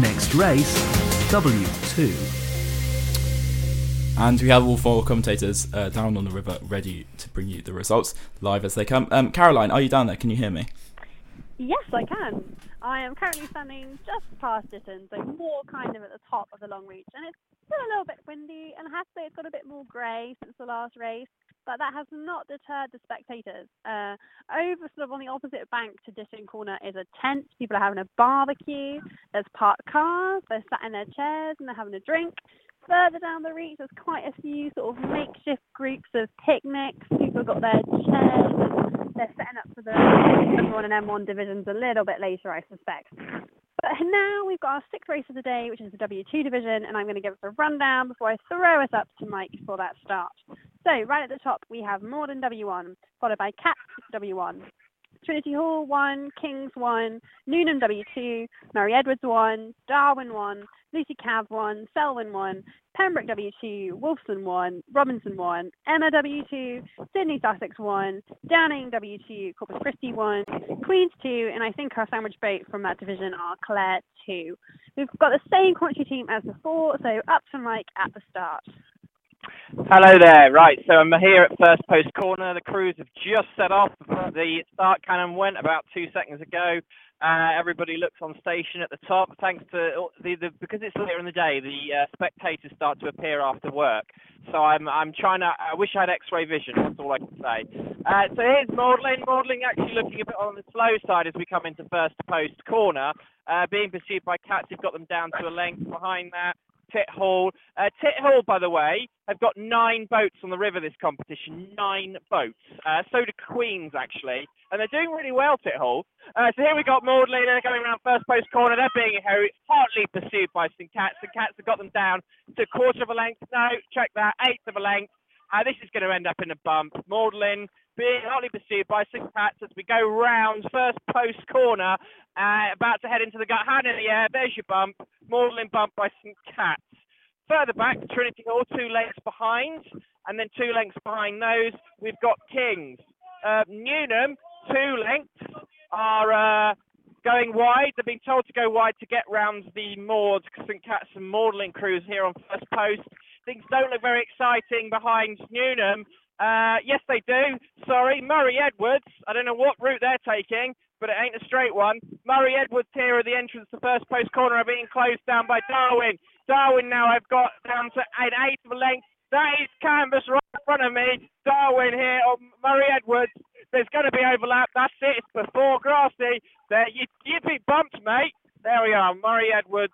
Next race, W2. And we have all four commentators uh, down on the river ready to bring you the results live as they come. Um, Caroline, are you down there? Can you hear me? Yes, I can. I am currently standing just past Ditton, so more kind of at the top of the long reach. And it's still a little bit windy, and I have to say it's got a bit more grey since the last race, but that has not deterred the spectators. Uh, over sort of on the opposite bank to Ditton Corner is a tent. People are having a barbecue. There's parked cars. They're sat in their chairs and they're having a drink further down the reach, there's quite a few sort of makeshift groups of picnics. People have got their chairs and they're setting up for the M1 and M1 divisions a little bit later, I suspect. But now we've got our sixth race of the day, which is the W2 division, and I'm going to give us a rundown before I throw us up to Mike for that start. So right at the top, we have Magdalene W1, followed by Cat W1, Trinity Hall 1, Kings 1, Newnham W2, Murray Edwards 1, Darwin 1, Lucy Cav 1, Selwyn 1, Pembroke W2, Wolfson 1, Robinson 1, Emma W2, Sidney Sussex 1, Downing W2, Corpus Christi 1, Queens 2, and I think our sandwich boat from that division are Clare 2. We've got the same quantity team as before, so up to Mike at the start. Hello there. Right, so I'm here at First Post Corner. The crews have just set off. The start cannon went about two seconds ago. Uh, everybody looks on station at the top. Thanks to the, the because it's later in the day, the uh, spectators start to appear after work. So I'm I'm trying to. I wish I had X-ray vision. That's all I can say. Uh, so here's Magdalene. Magdalene actually looking a bit on the slow side as we come into First Post Corner. Uh, being pursued by cats who've got them down to a length behind that. Tit Hall. Uh, Tit Hall, by the way, have got nine boats on the river this competition. Nine boats. Uh, so do Queens, actually. And they're doing really well, Tit Hall. Uh, so here we got Maudley. They're going around first post corner. They're being hotly pursued by St. Cats. St. Cats have got them down to a quarter of a length. No, check that. Eighth of a length. Uh, this is going to end up in a bump. Magdalene being hotly pursued by St. Cat's as we go round first post corner, uh, about to head into the gut. Hand in the air, there's your bump. Magdalene bump by St. Cat's. Further back, Trinity Hall, two lengths behind, and then two lengths behind those, we've got Kings. Uh, Newnham, two lengths, are uh, going wide. They've been told to go wide to get round the Maud, St. Cat's and Magdalene crews here on first post. Things don't look very exciting behind Newnham. Uh, yes, they do. Sorry, Murray Edwards. I don't know what route they're taking, but it ain't a straight one. Murray Edwards here at the entrance to first post corner are being closed down by Darwin. Darwin now I've got down to an eighth of a length. That is canvas right in front of me. Darwin here on Murray Edwards. There's going to be overlap. That's it. It's before Grassy. There, you, you'd be bumped, mate. There we are. Murray Edwards,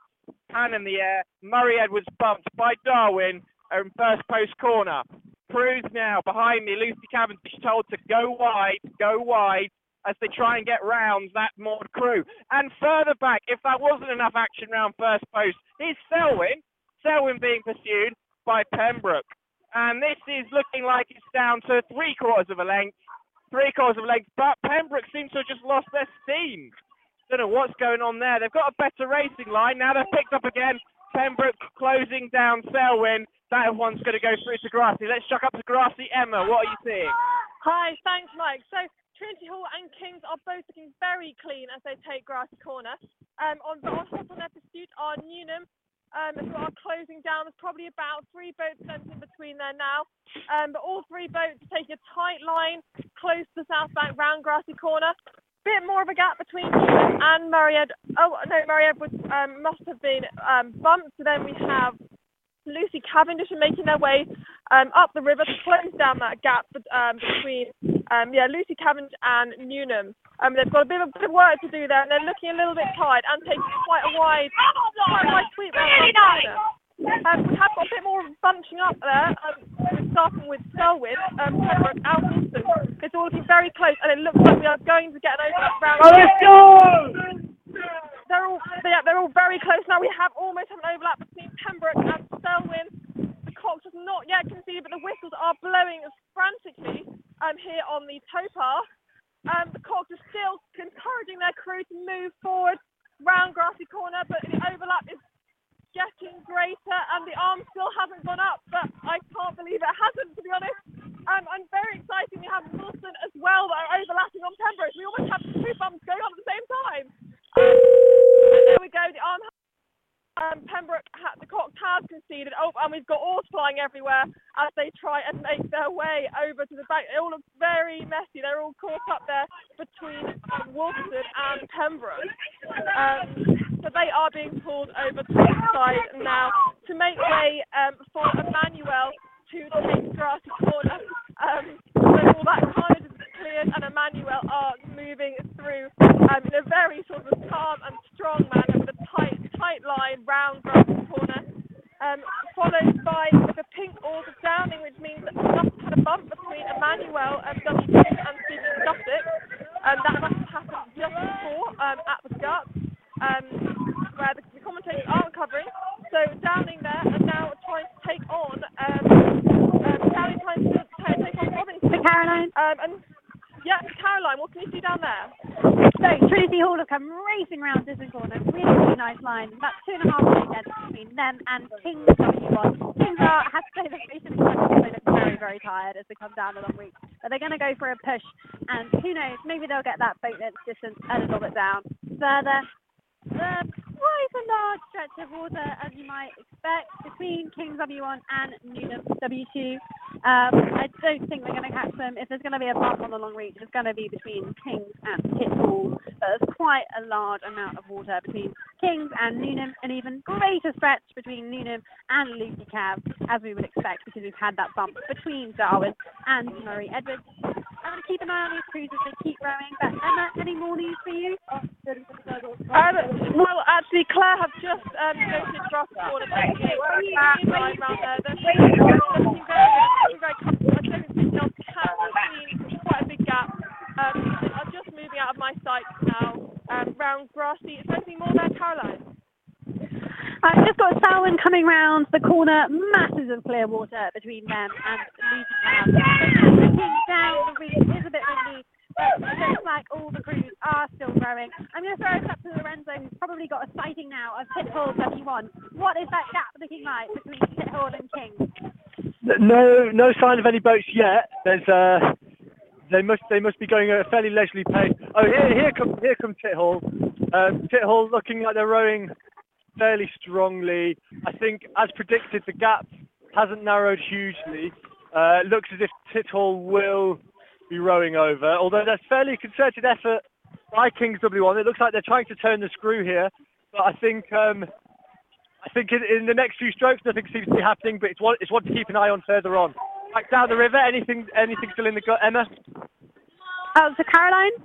hand in the air. Murray Edwards bumped by Darwin in first post corner. Crews now behind me. Lucy Cavendish told to go wide, go wide as they try and get round that Maud crew. And further back, if that wasn't enough action round first post, is Selwyn. Selwyn being pursued by Pembroke. And this is looking like it's down to three quarters of a length. Three quarters of a length, but Pembroke seems to have just lost their steam. Don't know what's going on there. They've got a better racing line. Now they're picked up again. Pembroke closing down Selwyn. That one's going to go through to Grassy. Let's chuck up to Grassy. Emma, what are you seeing? Hi, thanks, Mike. So Trinity Hall and Kings are both looking very clean as they take Grassy Corner. Um, on, on hot on their pursuit are Newnham, um, who are closing down. There's probably about three boats lengths in between there now. Um, but all three boats take a tight line close to the south bank round Grassy Corner. Bit more of a gap between Newnham and Murray Ed. Oh no, Murray Edwards um, must have been um, bumped. So then we have Lucy Cavendish making their way um, up the river to close down that gap um, between um, yeah Lucy Cavendish and Newnham. Um, they've got a bit of, a bit of work to do there, and they're looking a little bit tired and taking quite a wide, quite a wide sweep around the um, we have got a bit more bunching up there, um, starting with Selwyn, um, Pembroke, and Wolfson. It's all looking very close, and it looks like we are going to get an overlap round. Oh, let's go! They're all, yeah, they're all very close now. We have almost have an overlap between Pembroke and Selwyn. The cocks have not yet conceded, but the whistles are blowing frantically the towpath. Um, the cocks are still encouraging their crew to move forward round Grassy Corner, but the overlap is getting greater and the arm still hasn't gone up, but I can't believe it hasn't, to be honest. Um, I'm very excited we have Wolfson as well that are overlapping on Pembroke. We almost have two bumps going on at the same time. Um, and there we go, the arm have conceded. Oh, and we've got oars flying everywhere as they try and make their way over to the back. It all looks very messy. They're all caught up there between Wolfson and Pembroke. Um, so they are being pulled over to the side now to make way um, for Emmanuel to take grassy corner. Um, so all that carnage is cleared and Emmanuel are moving through um, in a very sort of calm and strong manner with a tight, tight line round grassy corner. Um, followed by the pink oars of Downing, which means that we must have had a bump between Emmanuel and W2 and Sidney Sussex. Um, that must have happened just before um, at the start, um, where the, the commentators aren't covering. So Downing there are now trying to take on um, um, Downing trying to take on Robinson. So Caroline, Um, and yeah, Caroline, what can you see down there? so Trinity Hall have come racing round this corner. Really, really nice line. About two and a half minutes between them and Kings W1. Kings are, have to say, they're facing they look very, very tired as they come down the long reach. But they're going to go for a push. And who knows, maybe they'll get that boat length distance a little bit down. Further, the quite a large stretch of water, as you might expect, between Kings W1 and Newnham W2. Um, I don't think they're going to catch them. If there's going to be a bump on the long reach, it's going to be between Kings and Tit Hall. There's quite a large amount of water between Kings and Newnham, an even greater stretch between Newnham and Lucy Cav, as we would expect, because we've had that bump between Darwin and Murray Edwards. I'm going to keep an eye on these crews as they keep rowing. But Emma, any more news for you? Um, actually, Clare have just um, noted grassy corner. Basically, line round there. They're looking very, very comfortable. I catch between quite a big gap. Um, are just moving out of my sight now. Um, round grassy. Is there anything more there, Caroline? I've just got Selwyn coming round the corner, masses of clear water between them and. Looking down the reach is a bit windy, like all the crews are still rowing. I'm going to throw it up to Lorenzo, who's probably got a sighting now of Tit Hall W1. What is that gap looking like between Tit Hall and King? No, no sign of any boats yet. There's uh, they must they must be going at a fairly leisurely pace. Oh, here here comes here comes Tit Hall. Um, Tit Hall looking like they're rowing fairly strongly. I think, as predicted, the gap hasn't narrowed hugely. Uh, looks as if Tit Hall will be rowing over, although there's fairly concerted effort by Kings W1. It looks like they're trying to turn the screw here, but I think um, I think in, in the next few strokes nothing seems to be happening, but it's one it's one to keep an eye on further on. Back down the river, anything anything still in the gut, Emma? Oh, so Caroline,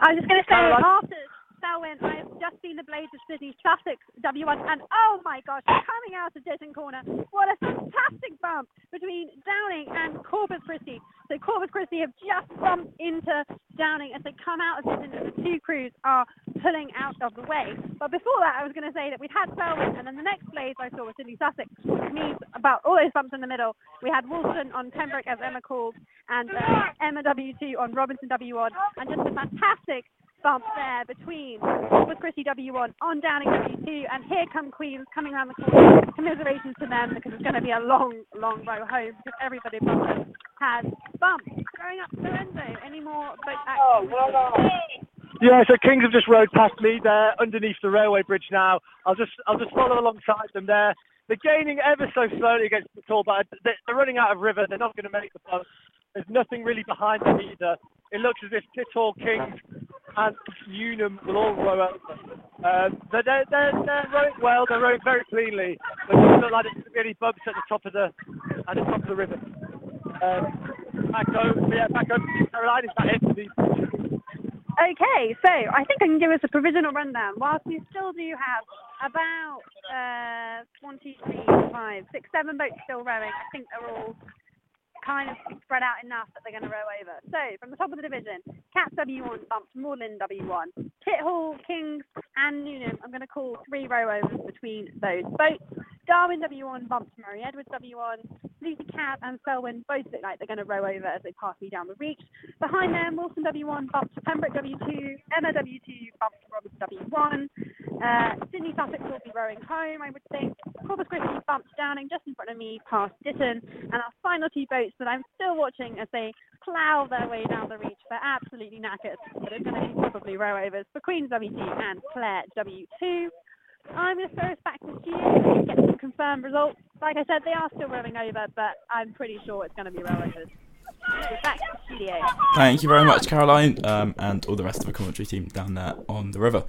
I was just going to say, Caroline? after Selwyn, I've just seen the blades of Sidney Sussex W1, and oh my gosh, coming out of Ditton Corner, what a fantastic bump between Downing and Corpus Christi. So Corpus Christi have just bumped into Downing as they come out of Ditton, and the two crews are pulling out of the way. But before that, I was going to say that we'd had Selwyn, and then the next blades I saw was Sidney Sussex, which means about all those bumps in the middle. We had Wolfson on Pembroke, as Emma called, and uh, Emma W2 on Robinson W1, and just a fantastic bump there between Corpus Christi W1 on Downing W2, and here come Queens coming around the corner. Commiserations to them because it's going to be a long, long row home because everybody above them has bumps. Going up to Lorenzo, any more boat action? Oh, uh, yeah, so Kings have just rode past me. They're underneath the railway bridge now. I'll just I'll just follow alongside them there. They're gaining ever so slowly against the tall, but they're they're running out of river. They're not going to make the bump. There's nothing really behind them either. It looks as if Tit Hall, Kings, and Newnham will all row over. Um, but they're, they're, they're rowing well. They're rowing very cleanly. There doesn't look like there's any bumps at the top of the at the top of the river. Um, back over, yeah, back over to Caroline. Is that it Okay, so I think I can give us a provisional rundown. Whilst we still do have about uh, one, two, three, five, six, seven boats still rowing, I think they're all kind of spread out enough that they're going to row over. So from the top of the division, Cats W1 bumped Magdalene W1, Tit Hall Kings, and Newnham. I'm going to call three row overs between those boats. Darwin W1 bumped Murray Edwards W1. Lucy Cav and Selwyn both look like they're going to row over as they pass me down the reach. Behind them, Wolfson W1 bumped Pembroke W2, Emma W2 bumped Roberts W1. Uh, Sidney Sussex will be rowing home, I would think. Corpus Christi bumped Downing just in front of me past Ditton. And our final two boats that I'm still watching as they plough their way down the reach. They're absolutely knackered, but it's going to be probably row overs for Queens W2 and Clare W2. I'm going to throw back to Stu get some confirmed results. Like I said, they are still rolling over, but I'm pretty sure it's going to be rollovers. Back to the studio. Thank you very much, Caroline, um, and all the rest of the commentary team down there on the river.